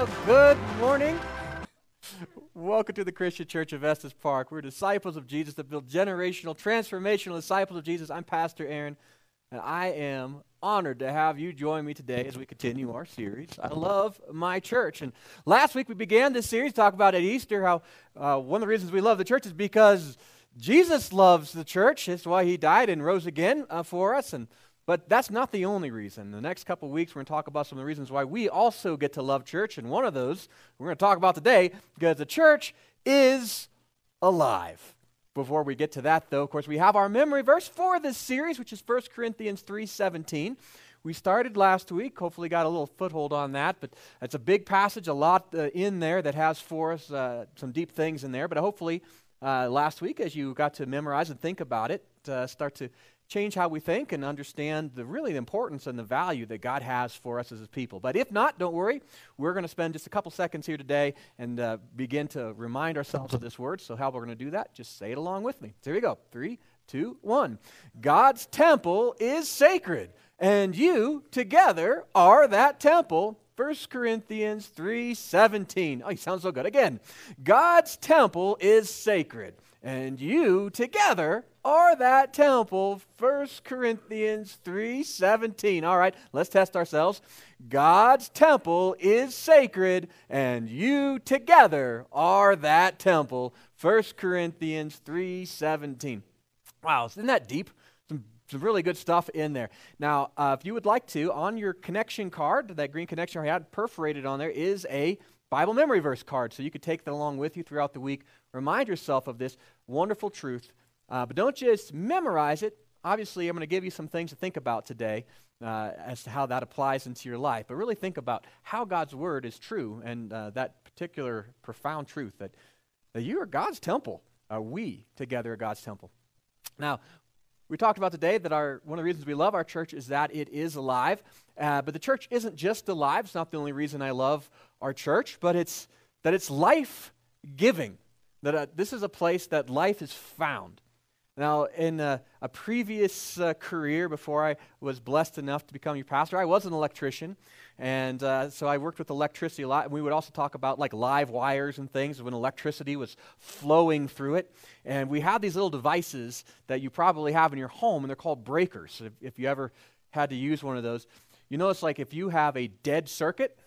Well, good morning. Welcome to the Christian Church of Estes Park. We're disciples of Jesus that build generational, transformational disciples of Jesus. I'm Pastor Aaron, and I am honored to have you join me today as we continue our series. I love my church. And last week we began this series, talk about at Easter how uh, one of the reasons we love the church is because Jesus loves the church. That's why he died and rose again uh, for us. And but that's not the only reason. The next couple weeks, we're going to talk about some of the reasons why we also get to love church. And one of those we're going to talk about today because the church is alive. Before we get to that, though, of course, we have our memory verse for this series, which is 1 Corinthians 3.17. We started last week, hopefully got a little foothold on that, but it's a big passage, a lot uh, in there that has for us uh, some deep things in there. But hopefully, uh, last week, as you got to memorize and think about it, uh, start to change how we think and understand the really the importance and the value that God has for us as his people. But if not, don't worry. We're going to spend just a couple seconds here today and uh, begin to remind ourselves of this word. So how we're going to do that? Just say it along with me. So here we go. Three, two, one. God's temple is sacred, and you together are that temple. 1 Corinthians 3:17. Oh, he sounds so good. Again, God's temple is sacred, and you together are that temple? 1 corinthians 3.17 all right let's test ourselves. God's temple is sacred and you together are that temple. 1 corinthians 3.17 wow isn't that deep? Some, some really good stuff in there. Now uh, if you would like to on your connection card that green connection i had perforated on there is a bible memory verse card so you could take that along with you throughout the week. Remind yourself of this wonderful truth uh, but don't just memorize it. Obviously, I'm going to give you some things to think about today uh, as to how that applies into your life. But really think about how God's word is true and uh, that particular profound truth that, that you are God's temple. We together are God's temple. Now, we talked about today that our one of the reasons we love our church is that it is alive. Uh, but the church isn't just alive. It's not the only reason I love our church, but it's that it's life giving. That uh, this is a place that life is found. Now, in a, a previous uh, career before I was blessed enough to become your pastor, I was an electrician. And uh, so I worked with electricity a lot. And we would also talk about like live wires and things when electricity was flowing through it. And we have these little devices that you probably have in your home, and they're called breakers. If, if you ever had to use one of those, you notice like if you have a dead circuit,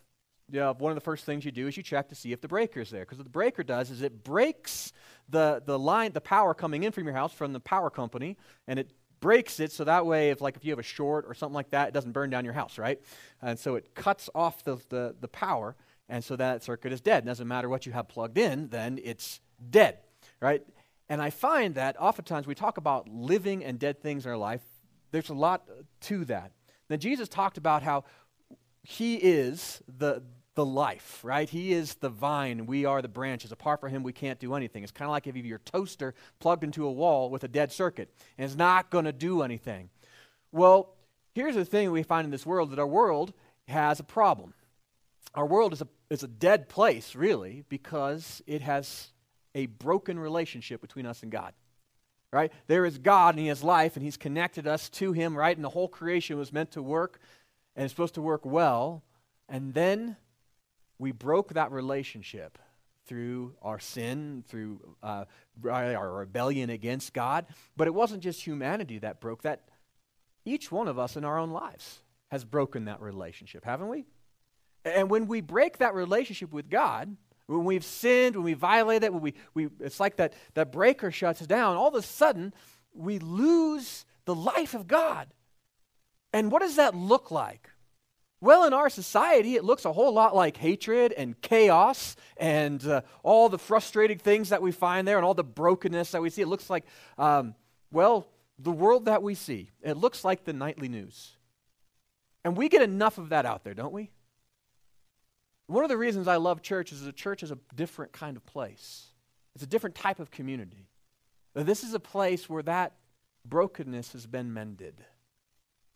know, one of the first things you do is you check to see if the breaker is there. Because what the breaker does is it breaks the, the line, the power coming in from your house from the power company, and it breaks it so that way if like if you have a short or something like that, it doesn't burn down your house, right? And so it cuts off the, the, the power, and so that circuit is dead. It doesn't matter what you have plugged in, then it's dead, right? And I find that oftentimes we talk about living and dead things in our life. There's a lot to that. Then Jesus talked about how he is the, the life, right? He is the vine. We are the branches. Apart from him, we can't do anything. It's kind of like if you have your toaster plugged into a wall with a dead circuit, and it's not going to do anything. Well, here's the thing we find in this world that our world has a problem. Our world is a, is a dead place, really, because it has a broken relationship between us and God. Right? There is God, and He has life, and He's connected us to Him, right? And the whole creation was meant to work, and it's supposed to work well. And then we broke that relationship through our sin, through uh, our rebellion against God. But it wasn't just humanity that broke that. Each one of us in our own lives has broken that relationship, haven't we? And when we break that relationship with God, when we've sinned, when we violate it, when we, we it's like that, that breaker shuts down, all of a sudden we lose the life of God. And what does that look like? Well, in our society, it looks a whole lot like hatred and chaos and uh, all the frustrating things that we find there and all the brokenness that we see. It looks like, um, well, the world that we see. It looks like the nightly news. And we get enough of that out there, don't we? One of the reasons I love church is that church is a different kind of place. It's a different type of community. This is a place where that brokenness has been mended.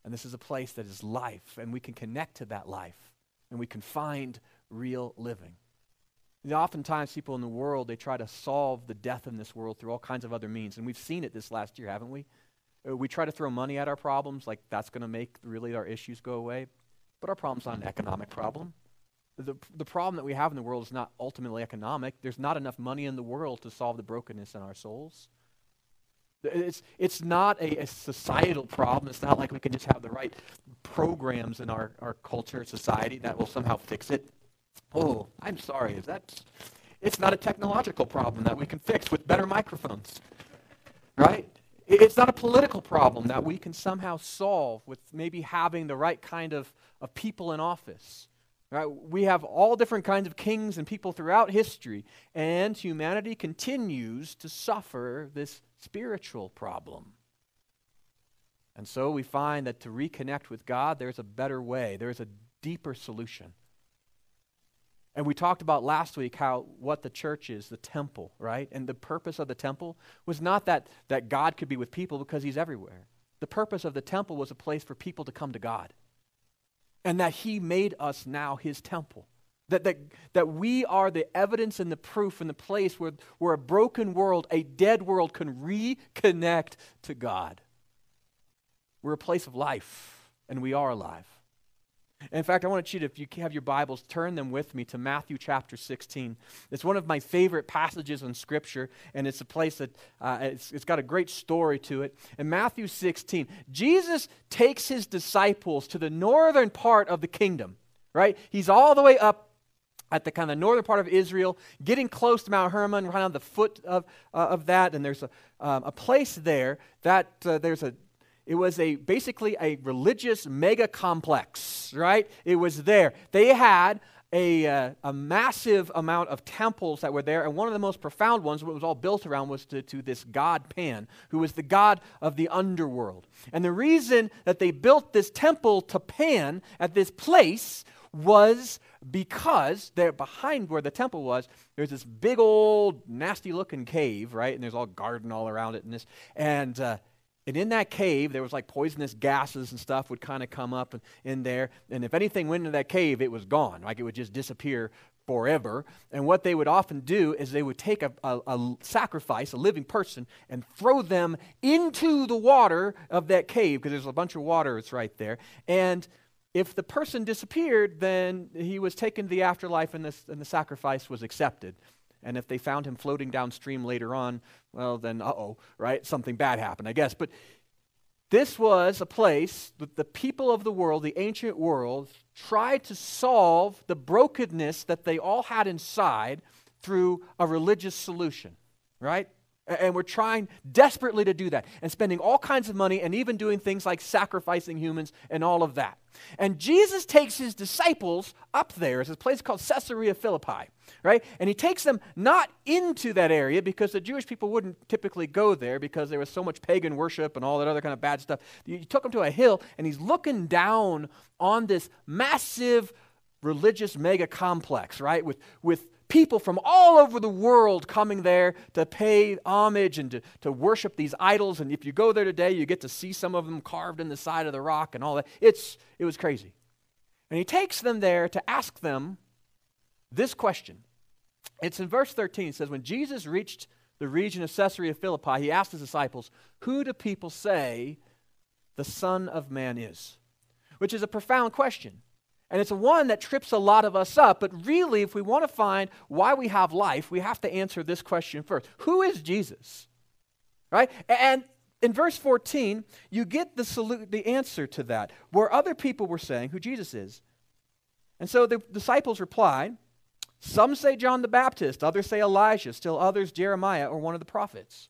And this is a place that is life, and we can connect to that life, and we can find real living. Oftentimes, people in the world, they try to solve the death in this world through all kinds of other means. And we've seen it this last year, haven't we? Uh, we try to throw money at our problems, like that's going to make really our issues go away. But our problem's not an economic problem. the, the problem that we have in the world is not ultimately economic. There's not enough money in the world to solve the brokenness in our souls. It's, it's not a, a, societal problem. It's not like we can just have the right programs in our, our culture, society that will somehow fix it. Oh, I'm sorry. Is that? It's not a technological problem that we can fix with better microphones, right? It's not a political problem that we can somehow solve with maybe having the right kind of, of people in office. Right? We have all different kinds of kings and people throughout history, and humanity continues to suffer this spiritual problem. And so we find that to reconnect with God, there's a better way, there's a deeper solution. And we talked about last week how what the church is, the temple, right? And the purpose of the temple was not that, that God could be with people because he's everywhere. The purpose of the temple was a place for people to come to God. And that he made us now his temple. That, that, that we are the evidence and the proof and the place where, where a broken world, a dead world, can reconnect to God. We're a place of life, and we are alive. In fact, I want you to, if you have your Bibles, turn them with me to Matthew chapter 16. It's one of my favorite passages in Scripture, and it's a place that uh, it's, it's got a great story to it. In Matthew 16, Jesus takes his disciples to the northern part of the kingdom, right? He's all the way up at the kind of northern part of Israel, getting close to Mount Hermon, right on the foot of, uh, of that, and there's a, um, a place there that uh, there's a it was a basically a religious mega complex, right? It was there. They had a, uh, a massive amount of temples that were there, and one of the most profound ones, what was all built around, was to, to this god Pan, who was the god of the underworld. And the reason that they built this temple to Pan at this place was because there behind where the temple was, there's this big old nasty looking cave, right? And there's all garden all around it and this. And uh, and in that cave, there was like poisonous gases and stuff would kind of come up in there. And if anything went into that cave, it was gone. Like it would just disappear forever. And what they would often do is they would take a, a, a, sacrifice, a living person, and throw them into the water of that cave because there's a bunch of water it's right there. And if the person disappeared, then he was taken to the afterlife and, this, and the sacrifice was accepted. And if they found him floating downstream later on, well, then, uh oh, right? Something bad happened, I guess. But this was a place that the people of the world, the ancient world, tried to solve the brokenness that they all had inside through a religious solution, right? And we're trying desperately to do that and spending all kinds of money and even doing things like sacrificing humans and all of that. And Jesus takes his disciples up there. It's a place called Caesarea Philippi, right? And he takes them not into that area because the Jewish people wouldn't typically go there because there was so much pagan worship and all that other kind of bad stuff. He took them to a hill and he's looking down on this massive religious mega complex, right? With, with people from all over the world coming there to pay homage and to, to worship these idols. And if you go there today, you get to see some of them carved in the side of the rock and all that. It's, it was crazy. And he takes them there to ask them this question. It's in verse 13. It says, When Jesus reached the region of Caesarea Philippi, he asked his disciples, Who do people say the Son of Man is? Which is a profound question. And it's one that trips a lot of us up. But really, if we want to find why we have life, we have to answer this question first Who is Jesus? Right? And in verse 14, you get the, solu- the answer to that, where other people were saying who Jesus is. And so the disciples replied Some say John the Baptist, others say Elijah, still others Jeremiah or one of the prophets.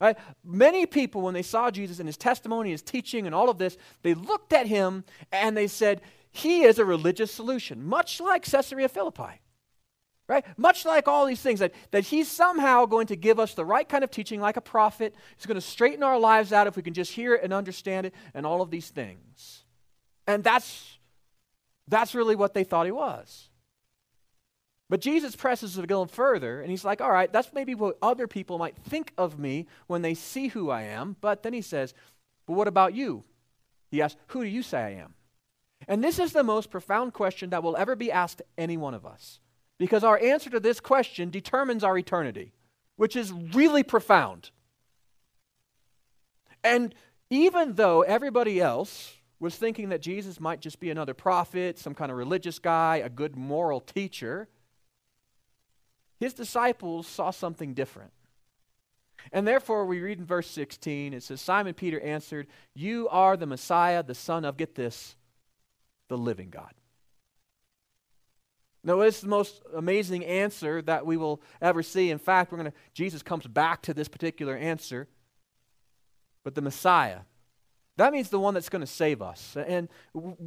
Right? Many people, when they saw Jesus and his testimony, his teaching, and all of this, they looked at him and they said, he is a religious solution, much like Caesarea Philippi. Right? Much like all these things, that, that he's somehow going to give us the right kind of teaching, like a prophet. He's going to straighten our lives out if we can just hear it and understand it, and all of these things. And that's, that's really what they thought he was. But Jesus presses it a further, and he's like, all right, that's maybe what other people might think of me when they see who I am. But then he says, but what about you? He asks, who do you say I am? And this is the most profound question that will ever be asked any one of us. Because our answer to this question determines our eternity, which is really profound. And even though everybody else was thinking that Jesus might just be another prophet, some kind of religious guy, a good moral teacher. His disciples saw something different. And therefore, we read in verse 16, it says, Simon Peter answered, You are the Messiah, the Son of, get this, the living God. Now, it's the most amazing answer that we will ever see. In fact, we're going to, Jesus comes back to this particular answer. But the Messiah, that means the one that's going to save us. And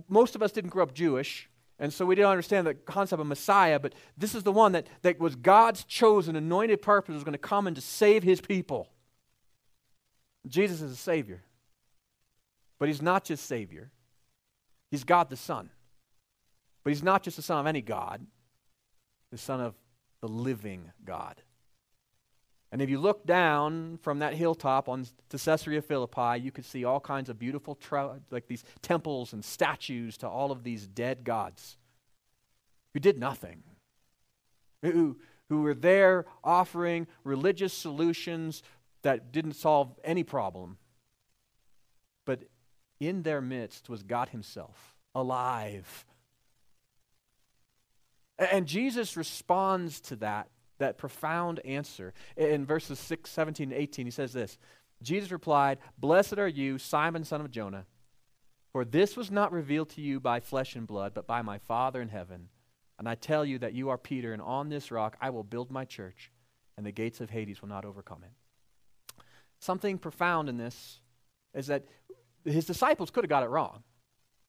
most of us didn't grow up Jewish, and so we didn't understand the concept of Messiah, but this is the one that, that was God's chosen, anointed purpose, was going to come and to save his people. Jesus is a Savior. But he's not just Savior, he's God the Son. But he's not just the Son of any God, the Son of the living God. And if you look down from that hilltop on to Caesarea Philippi, you could see all kinds of beautiful, tra- like these temples and statues to all of these dead gods who did nothing, who, who were there offering religious solutions that didn't solve any problem. In their midst was God Himself, alive. And Jesus responds to that that profound answer. In verses 6, 17, and 18, he says this Jesus replied, Blessed are you, Simon, son of Jonah, for this was not revealed to you by flesh and blood, but by my Father in heaven. And I tell you that you are Peter, and on this rock I will build my church, and the gates of Hades will not overcome it. Something profound in this is that his disciples could have got it wrong,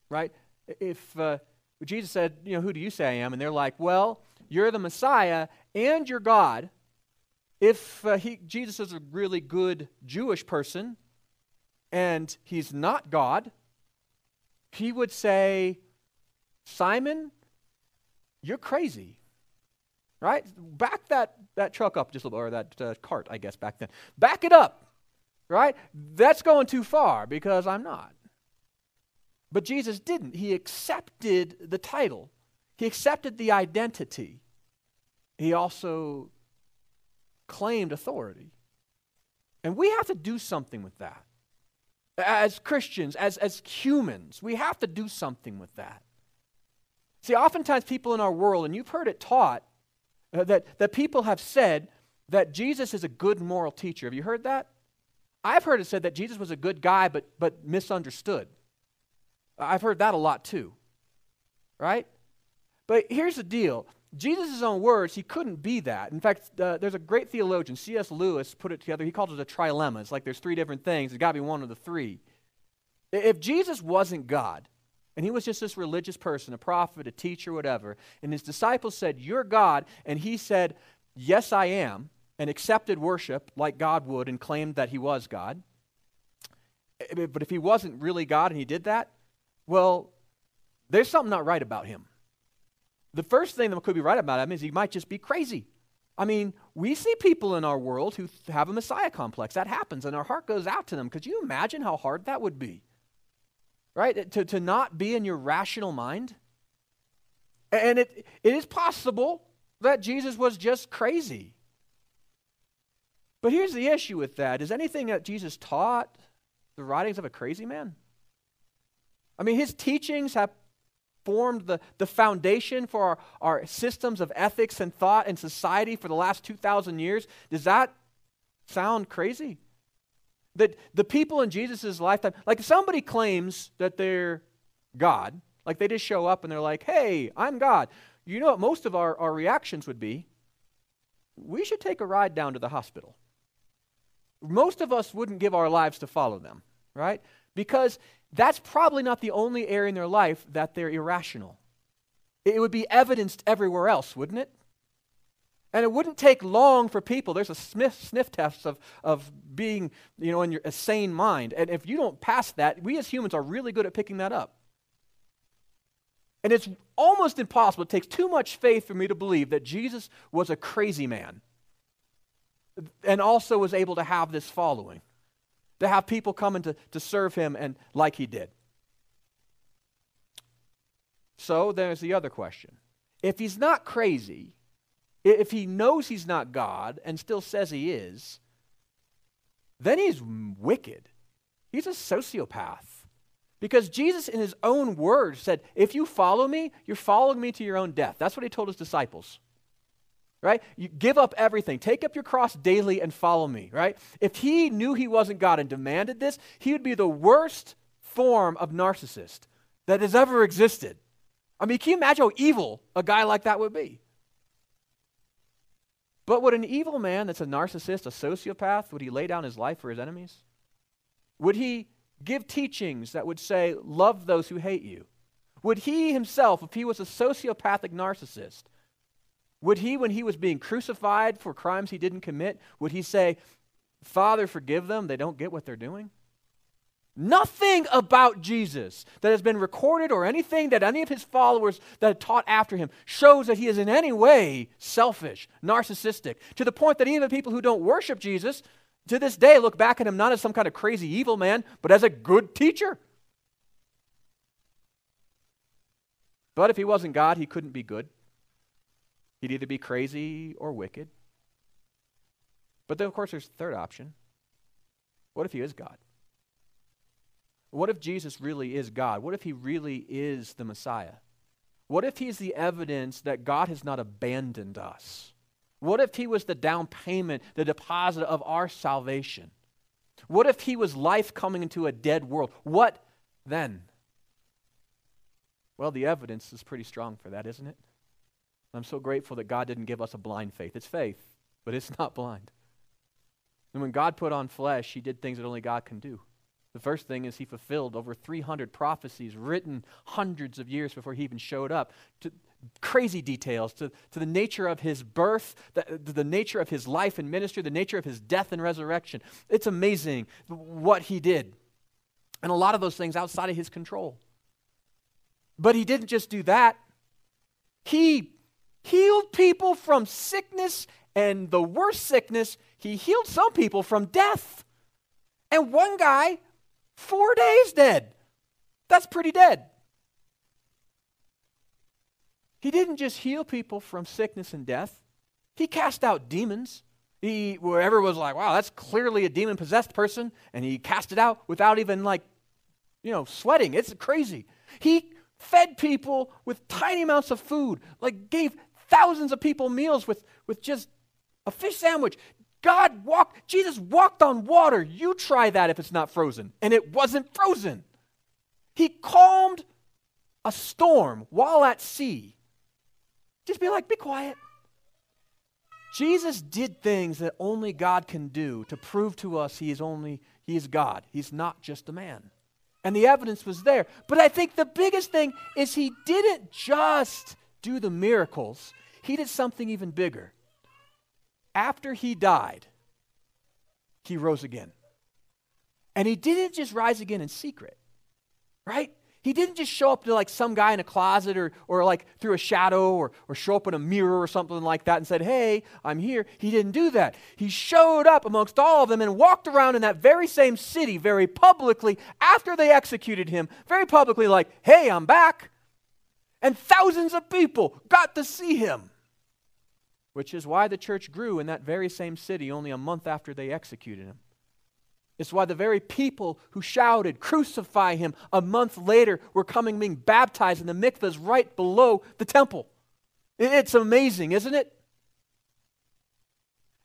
right? If uh, Jesus said, You know, who do you say I am? And they're like, Well, you're the Messiah and you're God. If uh, he, Jesus is a really good Jewish person and he's not God, he would say, Simon, you're crazy. Right? Back that, that truck up just a little, or that uh, cart, I guess, back then. Back it up. Right? That's going too far because I'm not. But Jesus didn't. He accepted the title, he accepted the identity. He also claimed authority. And we have to do something with that. As Christians, as, as humans, we have to do something with that. See, oftentimes people in our world, and you've heard it taught, uh, that, that people have said that Jesus is a good moral teacher. Have you heard that? I've heard it said that Jesus was a good guy, but, but misunderstood. I've heard that a lot too. Right? But here's the deal Jesus' own words, he couldn't be that. In fact, uh, there's a great theologian, C.S. Lewis, put it together. He calls it a trilemma. It's like there's three different things. It's got to be one of the three. If Jesus wasn't God, and he was just this religious person, a prophet, a teacher, whatever, and his disciples said, You're God, and he said, Yes, I am, and accepted worship like God would and claimed that he was God. But if he wasn't really God and he did that, well, there's something not right about him. The first thing that could be right about him is he might just be crazy. I mean, we see people in our world who have a Messiah complex. That happens, and our heart goes out to them. Could you imagine how hard that would be? Right? To, to not be in your rational mind? And it, it is possible that Jesus was just crazy. But here's the issue with that is anything that Jesus taught the writings of a crazy man? I mean, his teachings have formed the, the foundation for our, our systems of ethics and thought and society for the last 2,000 years. Does that sound crazy? That the people in Jesus' lifetime, like somebody claims that they're God, like they just show up and they're like, hey, I'm God, you know what most of our, our reactions would be? We should take a ride down to the hospital. Most of us wouldn't give our lives to follow them, right? Because that's probably not the only area in their life that they're irrational. It would be evidenced everywhere else, wouldn't it? And it wouldn't take long for people. There's a sniff, sniff test of, of being, you know, in your, a sane mind. And if you don't pass that, we as humans are really good at picking that up. And it's almost impossible. It takes too much faith for me to believe that Jesus was a crazy man and also was able to have this following to have people coming to, to serve him and like he did. So there's the other question. If he's not crazy, if he knows he's not God and still says he is, then he's wicked. He's a sociopath. Because Jesus, in his own words, said, If you follow me, you're following me to your own death. That's what he told his disciples. Right? You give up everything. Take up your cross daily and follow me. Right? If he knew he wasn't God and demanded this, he would be the worst form of narcissist that has ever existed. I mean, can you imagine how evil a guy like that would be? But would an evil man that's a narcissist, a sociopath, would he lay down his life for his enemies? Would he give teachings that would say, Love those who hate you? Would he himself, if he was a sociopathic narcissist, would he, when he was being crucified for crimes he didn't commit, would he say, Father, forgive them, they don't get what they're doing? Nothing about Jesus that has been recorded or anything that any of his followers that taught after him shows that he is in any way selfish, narcissistic, to the point that even people who don't worship Jesus to this day look back at him not as some kind of crazy evil man, but as a good teacher. But if he wasn't God, he couldn't be good. He'd either be crazy or wicked. But then, of course, there's the third option. What if he is God? What if Jesus really is God? What if he really is the Messiah? What if he's the evidence that God has not abandoned us? What if he was the down payment, the deposit of our salvation? What if he was life coming into a dead world? What then? Well, the evidence is pretty strong for that, isn't it? I'm so grateful that God didn't give us a blind faith. It's faith, but it's not blind. And when God put on flesh, he did things that only God can do. The first thing is he fulfilled over 300 prophecies written hundreds of years before he even showed up. To crazy details to, to the nature of his birth, the, the nature of his life and ministry, the nature of his death and resurrection. It's amazing what he did. And a lot of those things outside of his control. But he didn't just do that, he healed people from sickness and the worst sickness, he healed some people from death. And one guy Four days dead. That's pretty dead. He didn't just heal people from sickness and death, he cast out demons. He, wherever was like, wow, that's clearly a demon possessed person, and he cast it out without even like, you know, sweating. It's crazy. He fed people with tiny amounts of food, like gave thousands of people meals with, with just a fish sandwich. God walked, Jesus walked on water. You try that if it's not frozen. And it wasn't frozen. He calmed a storm while at sea. Just be like, be quiet. Jesus did things that only God can do to prove to us he is only he is God. He's not just a man. And the evidence was there. But I think the biggest thing is he didn't just do the miracles. He did something even bigger after he died, he rose again. And he didn't just rise again in secret, right? He didn't just show up to like some guy in a closet or, or like through a shadow or, or show up in a mirror or something like that and said, Hey, I'm here. He didn't do that. He showed up amongst all of them and walked around in that very same city very publicly after they executed him, very publicly, like, Hey, I'm back. And thousands of people got to see him which is why the church grew in that very same city only a month after they executed him. It's why the very people who shouted, Crucify him, a month later were coming being baptized in the mikvahs right below the temple. It's amazing, isn't it?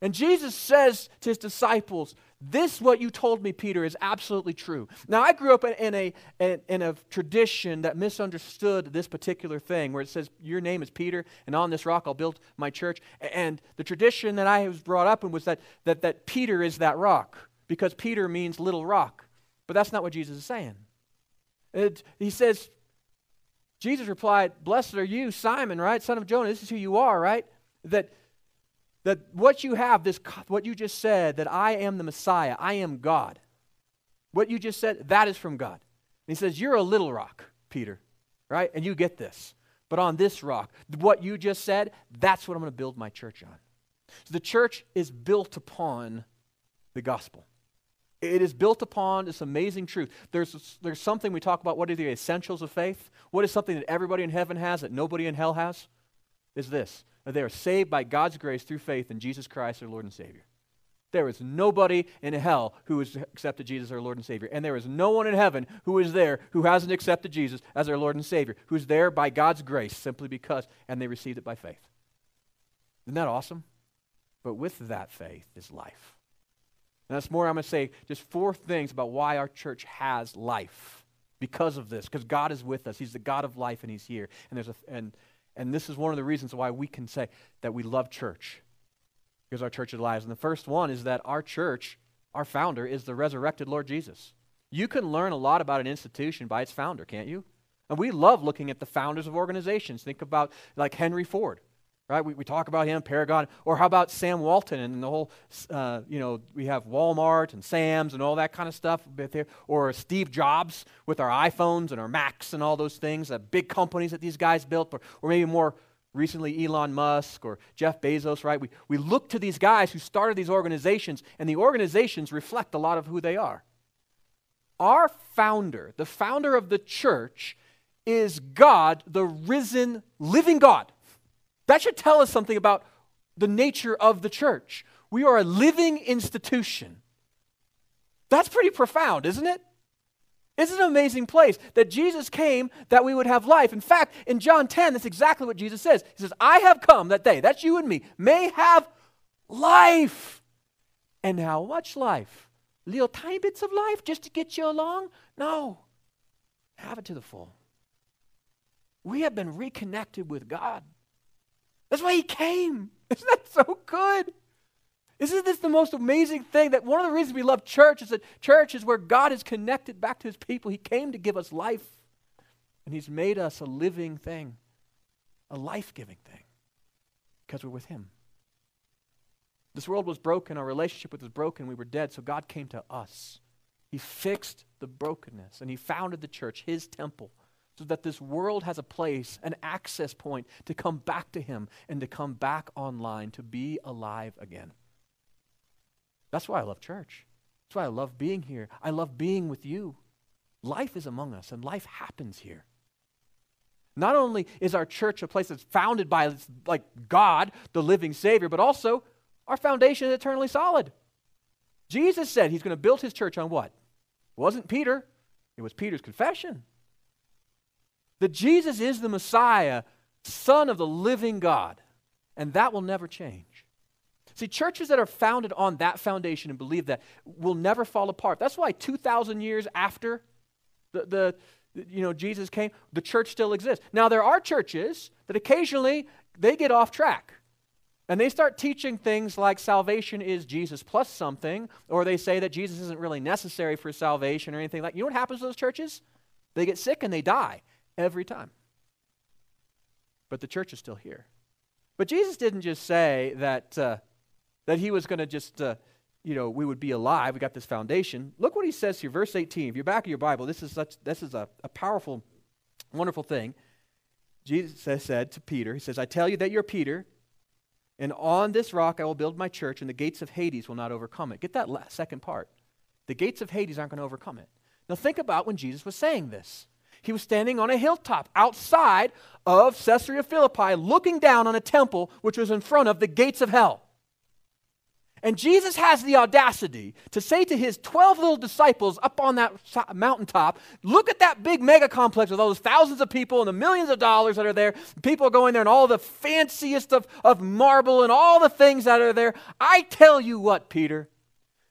And Jesus says to his disciples, this, what you told me, Peter, is absolutely true. Now, I grew up in a, in a tradition that misunderstood this particular thing, where it says, Your name is Peter, and on this rock I'll build my church. And the tradition that I was brought up in was that, that, that Peter is that rock, because Peter means little rock. But that's not what Jesus is saying. It, he says, Jesus replied, Blessed are you, Simon, right? Son of Jonah. This is who you are, right? That that what you have, this, what you just said, that I am the Messiah, I am God. What you just said, that is from God. And he says, You're a little rock, Peter, right? And you get this. But on this rock, what you just said, that's what I'm going to build my church on. So the church is built upon the gospel. It is built upon this amazing truth. There's, there's something we talk about what are the essentials of faith? What is something that everybody in heaven has that nobody in hell has? Is this they are saved by God's grace through faith in Jesus Christ, their Lord and Savior. There is nobody in hell who has accepted Jesus as our Lord and Savior. And there is no one in heaven who is there who hasn't accepted Jesus as our Lord and Savior, who's there by God's grace simply because, and they received it by faith. Isn't that awesome? But with that faith is life. And that's more, I'm going to say just four things about why our church has life because of this, because God is with us. He's the God of life, and He's here. And, there's a, and, and this is one of the reasons why we can say that we love church because our church is alive. And the first one is that our church, our founder, is the resurrected Lord Jesus. You can learn a lot about an institution by its founder, can't you? And we love looking at the founders of organizations. Think about like Henry Ford, right? We, we talk about him, Paragon. Or how about Sam Walton and the whole, uh, you know, we have Walmart and Sam's and all that kind of stuff. Or Steve Jobs with our iPhones and our Macs and all those things, uh, big companies that these guys built. Or, or maybe more recently Elon Musk or Jeff Bezos, right? We, we look to these guys who started these organizations, and the organizations reflect a lot of who they are. Our founder, the founder of the church, is God, the risen, living God. That should tell us something about the nature of the church. We are a living institution. That's pretty profound, isn't it? Is an amazing place that Jesus came that we would have life. In fact, in John 10, that's exactly what Jesus says. He says, I have come that they, that's you and me, may have life. And how much life? Little tiny bits of life just to get you along? No. Have it to the full. We have been reconnected with God. That's why He came. Isn't that so good? Isn't this the most amazing thing that one of the reasons we love church is that church is where God is connected back to his people. He came to give us life, and he's made us a living thing, a life giving thing, because we're with him. This world was broken, our relationship with was broken, we were dead, so God came to us. He fixed the brokenness, and he founded the church, his temple, so that this world has a place, an access point to come back to him and to come back online, to be alive again. That's why I love church. That's why I love being here. I love being with you. Life is among us, and life happens here. Not only is our church a place that's founded by like God, the living Savior, but also our foundation is eternally solid. Jesus said he's going to build his church on what? It wasn't Peter, it was Peter's confession. That Jesus is the Messiah, Son of the living God, and that will never change. See, churches that are founded on that foundation and believe that will never fall apart. That's why 2,000 years after the, the, you know, Jesus came, the church still exists. Now, there are churches that occasionally they get off track. And they start teaching things like salvation is Jesus plus something, or they say that Jesus isn't really necessary for salvation or anything like You know what happens to those churches? They get sick and they die every time. But the church is still here. But Jesus didn't just say that uh, that he was going to just, uh, you know, we would be alive. We got this foundation. Look what he says here, verse 18. If you're back in your Bible, this is such, this is a, a powerful, wonderful thing. Jesus said to Peter, He says, I tell you that you're Peter, and on this rock I will build my church, and the gates of Hades will not overcome it. Get that second part. The gates of Hades aren't going to overcome it. Now think about when Jesus was saying this. He was standing on a hilltop outside of Caesarea Philippi, looking down on a temple which was in front of the gates of hell. And Jesus has the audacity to say to his 12 little disciples up on that mountaintop, look at that big mega complex with all those thousands of people and the millions of dollars that are there. People are going there and all the fanciest of, of marble and all the things that are there. I tell you what, Peter,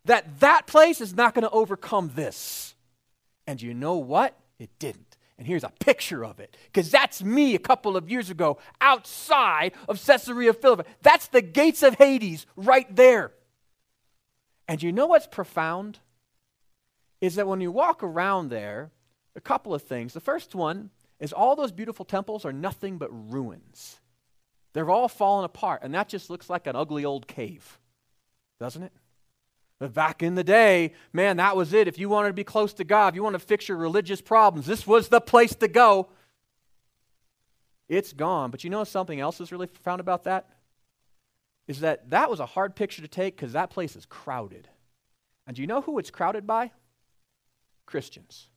that that place is not going to overcome this. And you know what? It didn't. And here's a picture of it, because that's me a couple of years ago outside of Caesarea Philippi. That's the gates of Hades right there. And you know what's profound? Is that when you walk around there, a couple of things. The first one is all those beautiful temples are nothing but ruins. They've all fallen apart, and that just looks like an ugly old cave, doesn't it? But back in the day, man, that was it. If you wanted to be close to God, if you want to fix your religious problems, this was the place to go. It's gone. But you know something else is really profound about that? is that that was a hard picture to take because that place is crowded. And do you know who it's crowded by? Christians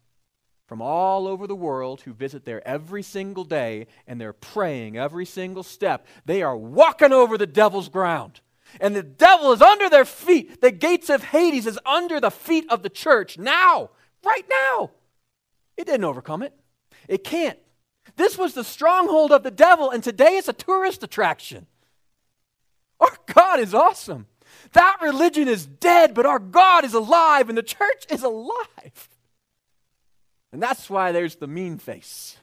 from all over the world who visit there every single day and they're praying every single step. They are walking over the devil's ground. And the devil is under their feet. The gates of Hades is under the feet of the church now, right now. It didn't overcome it. It can't. This was the stronghold of the devil, and today it's a tourist attraction. Our God is awesome. That religion is dead, but our God is alive, and the church is alive. And that's why there's the mean face.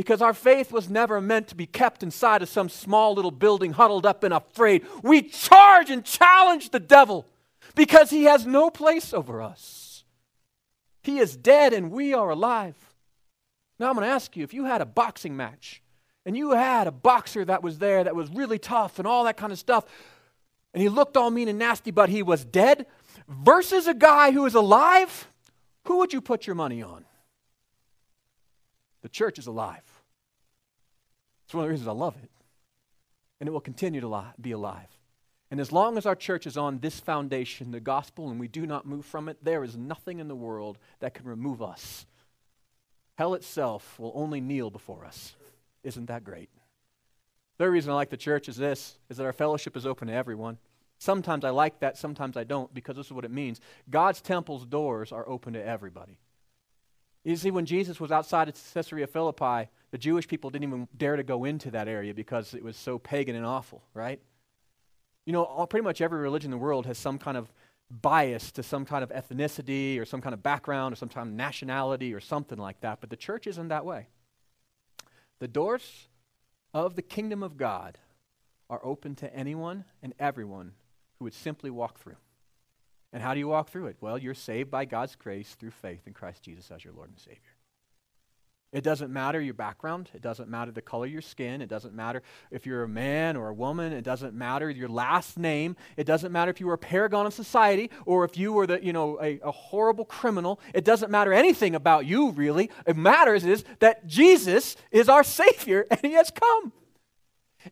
Because our faith was never meant to be kept inside of some small little building, huddled up and afraid. We charge and challenge the devil because he has no place over us. He is dead and we are alive. Now, I'm going to ask you if you had a boxing match and you had a boxer that was there that was really tough and all that kind of stuff, and he looked all mean and nasty, but he was dead, versus a guy who is alive, who would you put your money on? The church is alive. It's one of the reasons I love it. And it will continue to li- be alive. And as long as our church is on this foundation, the gospel, and we do not move from it, there is nothing in the world that can remove us Hell itself will only kneel before us. Isn't that great? The reason I like the church is this is that our fellowship is open to everyone. Sometimes I like that, sometimes I don't, because this is what it means. God's temple's doors are open to everybody. You see, when Jesus was outside of Caesarea Philippi, the Jewish people didn't even dare to go into that area because it was so pagan and awful, right? You know, all, pretty much every religion in the world has some kind of bias to some kind of ethnicity or some kind of background or some kind of nationality or something like that, but the church isn't that way. The doors of the kingdom of God are open to anyone and everyone who would simply walk through. And how do you walk through it? Well, you're saved by God's grace through faith in Christ Jesus as your Lord and Savior. It doesn't matter your background. It doesn't matter the color of your skin. It doesn't matter if you're a man or a woman. It doesn't matter your last name. It doesn't matter if you were a paragon of society or if you were the, you know, a, a horrible criminal. It doesn't matter anything about you, really. It matters is that Jesus is our Savior and He has come.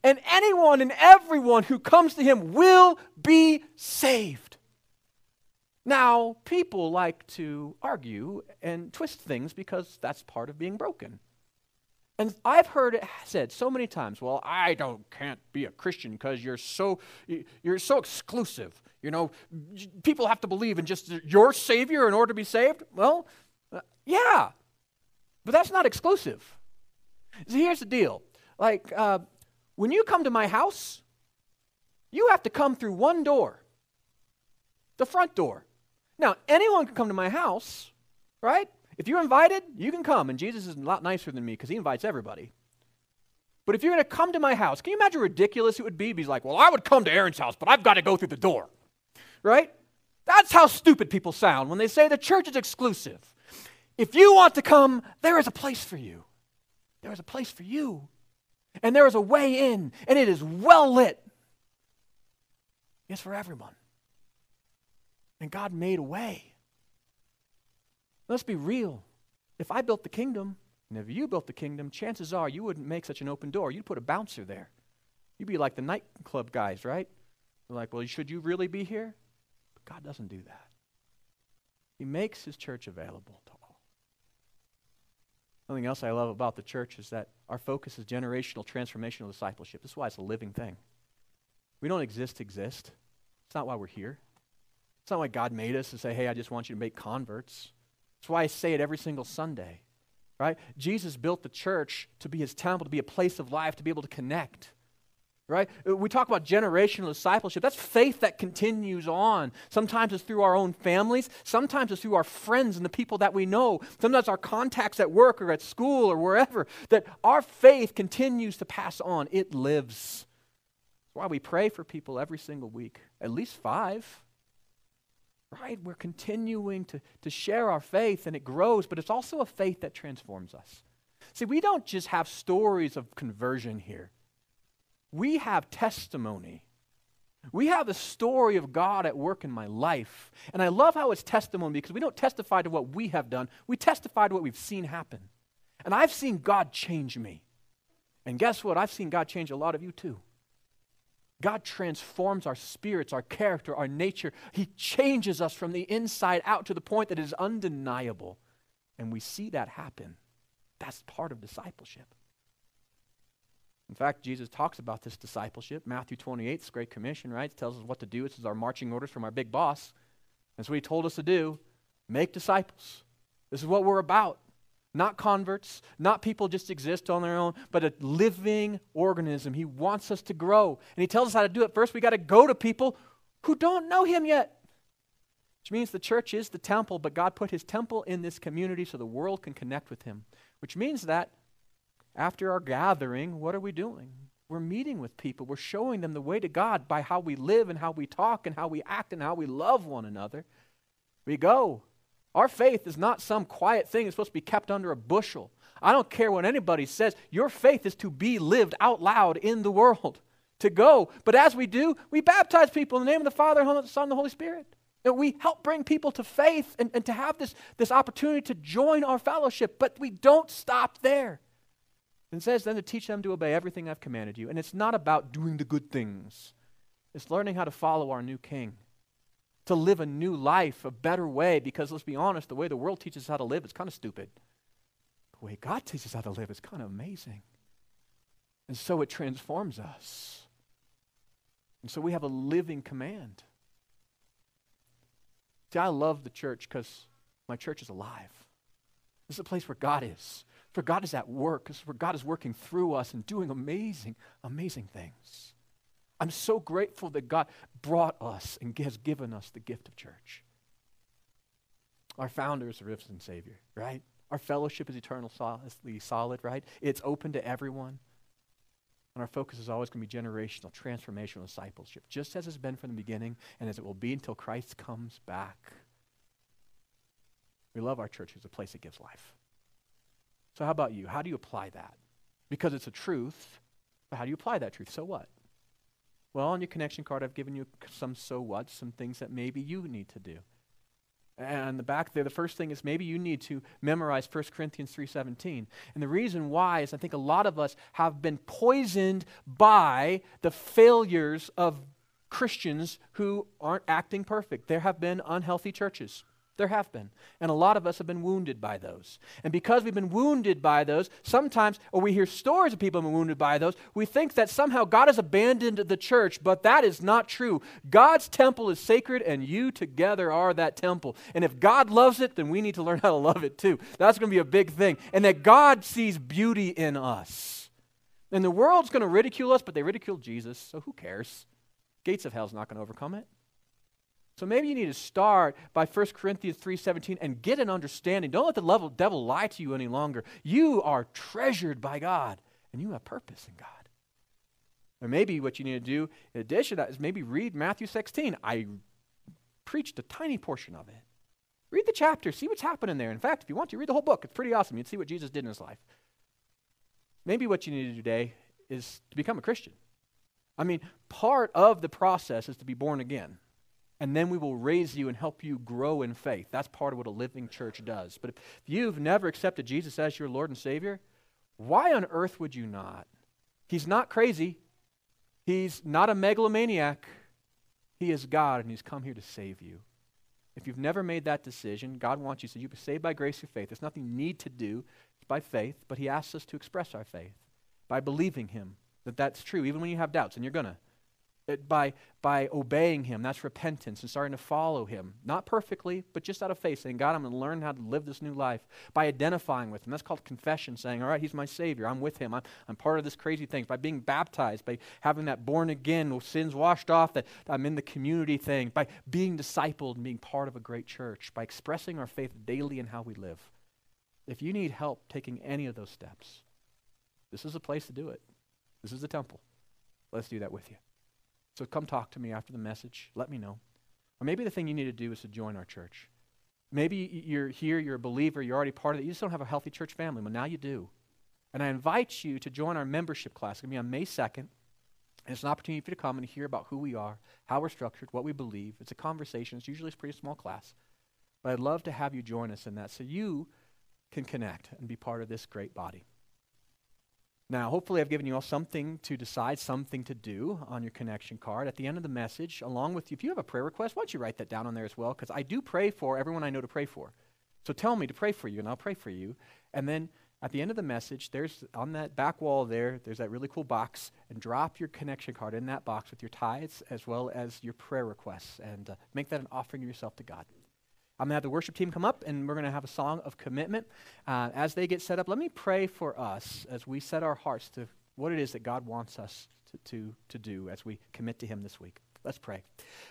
And anyone and everyone who comes to Him will be saved. Now, people like to argue and twist things because that's part of being broken. And I've heard it said so many times, well, I don't can't be a Christian because you're so you're so exclusive. You know, people have to believe in just your savior in order to be saved. Well, uh, yeah. But that's not exclusive. So here's the deal. Like uh, when you come to my house, you have to come through one door. The front door. Now, anyone can come to my house, right? If you're invited, you can come. And Jesus is a lot nicer than me because he invites everybody. But if you're going to come to my house, can you imagine how ridiculous it would be? He's like, well, I would come to Aaron's house, but I've got to go through the door, right? That's how stupid people sound when they say the church is exclusive. If you want to come, there is a place for you. There is a place for you. And there is a way in, and it is well lit. It's for everyone. And God made a way. Let's be real. If I built the kingdom, and if you built the kingdom, chances are you wouldn't make such an open door. You'd put a bouncer there. You'd be like the nightclub guys, right? They're like, well, should you really be here? But God doesn't do that. He makes his church available to all. Something else I love about the church is that our focus is generational, transformational discipleship. This is why it's a living thing. We don't exist to exist. It's not why we're here. It's not like God made us to say, hey, I just want you to make converts. That's why I say it every single Sunday, right? Jesus built the church to be his temple, to be a place of life, to be able to connect, right? Uh, we talk about generational discipleship. That's faith that continues on. Sometimes it's through our own families, sometimes it's through our friends and the people that we know, sometimes our contacts at work or at school or wherever, that our faith continues to pass on. It lives. That's why we pray for people every single week, at least five right? We're continuing to, to share our faith and it grows, but it's also a faith that transforms us. See, we don't just have stories of conversion here, we have testimony. We have the story of God at work in my life. And I love how it's testimony because we don't testify to what we have done, we testify to what we've seen happen. And I've seen God change me. And guess what? I've seen God change a lot of you too. God transforms our spirits, our character, our nature. He changes us from the inside out to the point that it is undeniable. And we see that happen. That's part of discipleship. In fact, Jesus talks about this discipleship. Matthew 28, this Great Commission, right? Tells us what to do. This is our marching orders from our big boss. That's what he told us to do. Make disciples. This is what we're about. Not converts, not people just exist on their own, but a living organism. He wants us to grow. And he tells us how to do it. First, we got to go to people who don't know him yet. Which means the church is the temple, but God put his temple in this community so the world can connect with him. Which means that after our gathering, what are we doing? We're meeting with people. We're showing them the way to God by how we live and how we talk and how we act and how we love one another. We go. Our faith is not some quiet thing that's supposed to be kept under a bushel. I don't care what anybody says. Your faith is to be lived out loud in the world, to go. But as we do, we baptize people in the name of the Father, the Son, and the Holy Spirit. And we help bring people to faith and, and to have this, this opportunity to join our fellowship. But we don't stop there. It says then to teach them to obey everything I've commanded you. And it's not about doing the good things, it's learning how to follow our new king, to live a new life, a better way. Because let's be honest, the way the world teaches us how to live is kind of stupid. The way God teaches us how to live is kind of amazing. And so it transforms us. And so we have a living command. See, I love the church because my church is alive. This is a place where God is. For God is at work, This is where God is working through us and doing amazing, amazing things. I'm so grateful that God brought us and has given us the gift of church. Our founder is the risen Savior, right? Our fellowship is eternally solid, right? It's open to everyone. And our focus is always going to be generational, transformational discipleship, just as it's been from the beginning and as it will be until Christ comes back. We love our church as a place that gives life. So, how about you? How do you apply that? Because it's a truth, but how do you apply that truth? So what? Well, on your connection card, I've given you some so what, some things that maybe you need to do. And the back there, the first thing is maybe you need to memorize 1 Corinthians 3.17. And the reason why is I think a lot of us have been poisoned by the failures of Christians who aren't acting perfect. There have been unhealthy churches. There have been. And a lot of us have been wounded by those. And because we've been wounded by those, sometimes, or we hear stories of people being wounded by those, we think that somehow God has abandoned the church, but that is not true. God's temple is sacred, and you together are that temple. And if God loves it, then we need to learn how to love it too. That's going to be a big thing. And that God sees beauty in us. And the world's going to ridicule us, but they ridicule Jesus, so who cares? Gates of hell's not going to overcome it. So maybe you need to start by 1 Corinthians 3:17 and get an understanding. Don't let the level, devil lie to you any longer. You are treasured by God and you have purpose in God. Or maybe what you need to do in addition to that is maybe read Matthew 16. I preached a tiny portion of it. Read the chapter, see what's happening there. In fact, if you want to, read the whole book. It's pretty awesome. You'd see what Jesus did in his life. Maybe what you need to do today is to become a Christian. I mean, part of the process is to be born again and then we will raise you and help you grow in faith. That's part of what a living church does. But if you've never accepted Jesus as your Lord and Savior, why on earth would you not? He's not crazy. He's not a megalomaniac. He is God, and He's come here to save you. If you've never made that decision, God wants you to say, You've been saved by grace through faith. There's nothing you need to do. It's by faith, but He asks us to express our faith by believing Him that that's true, even when you have doubts, and you're going to Uh, by, by obeying him. That's repentance and starting to follow him. Not perfectly, but just out of faith, saying, God, I'm going to learn how to live this new life. By identifying with him. That's called confession, saying, All right, he's my Savior. I'm with him. I'm, I'm part of this crazy thing. By being baptized, by having that born again, sins washed off, that I'm in the community thing. By being discipled and being part of a great church. By expressing our faith daily in how we live. If you need help taking any of those steps, this is a place to do it. This is the temple. Let's do that with you. So come talk to me after the message. Let me know. Or maybe the thing you need to do is to join our church. Maybe you're here, you're a believer, you're already part of it. You just don't have a healthy church family. Well, now you do. And I invite you to join our membership class. It's going to be on May 2nd. And it's an opportunity for you to come and hear about who we are, how we're structured, what we believe. It's a conversation. It's usually a pretty small class. But I'd love to have you join us in that so you can connect and be part of this great body. Now, hopefully, I've given you all something to decide, something to do on your connection card. At the end of the message, along with if you have a prayer request, why don't you write that down on there as well? Because I do pray for everyone I know to pray for. So tell me to pray for you, and I'll pray for you. And then at the end of the message, there's on that back wall there, there's that really cool box, and drop your connection card in that box with your tithes as well as your prayer requests, and uh, make that an offering of yourself to God. I'm going to have the worship team come up, and we're going to have a song of commitment. Uh, as they get set up, let me pray for us as we set our hearts to what it is that God wants us to, to, to do as we commit to Him this week. Let's pray.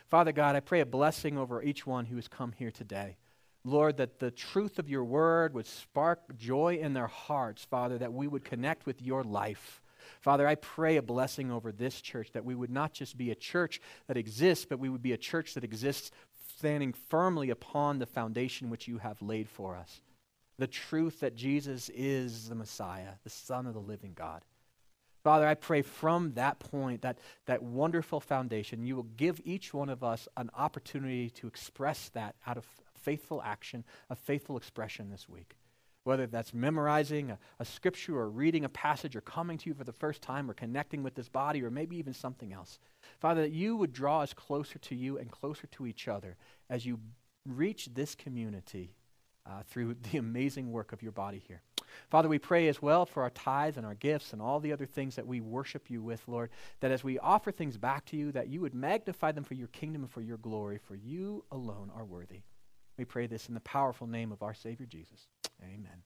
Father God, I pray a blessing over each one who has come here today. Lord, that the truth of your word would spark joy in their hearts, Father, that we would connect with your life. Father, I pray a blessing over this church, that we would not just be a church that exists, but we would be a church that exists standing firmly upon the foundation which you have laid for us. The truth that Jesus is the Messiah, the Son of the living God. Father, I pray from that point, that, that wonderful foundation, you will give each one of us an opportunity to express that out of faithful action, a faithful expression this week. Whether that's memorizing a, a, scripture or reading a passage or coming to you for the first time or connecting with this body or maybe even something else. Father, that you would draw us closer to you and closer to each other as you reach this community uh, through the amazing work of your body here. Father, we pray as well for our tithes and our gifts and all the other things that we worship you with, Lord, that as we offer things back to you, that you would magnify them for your kingdom and for your glory, for you alone are worthy. We pray this in the powerful name of our Savior Jesus. Amen.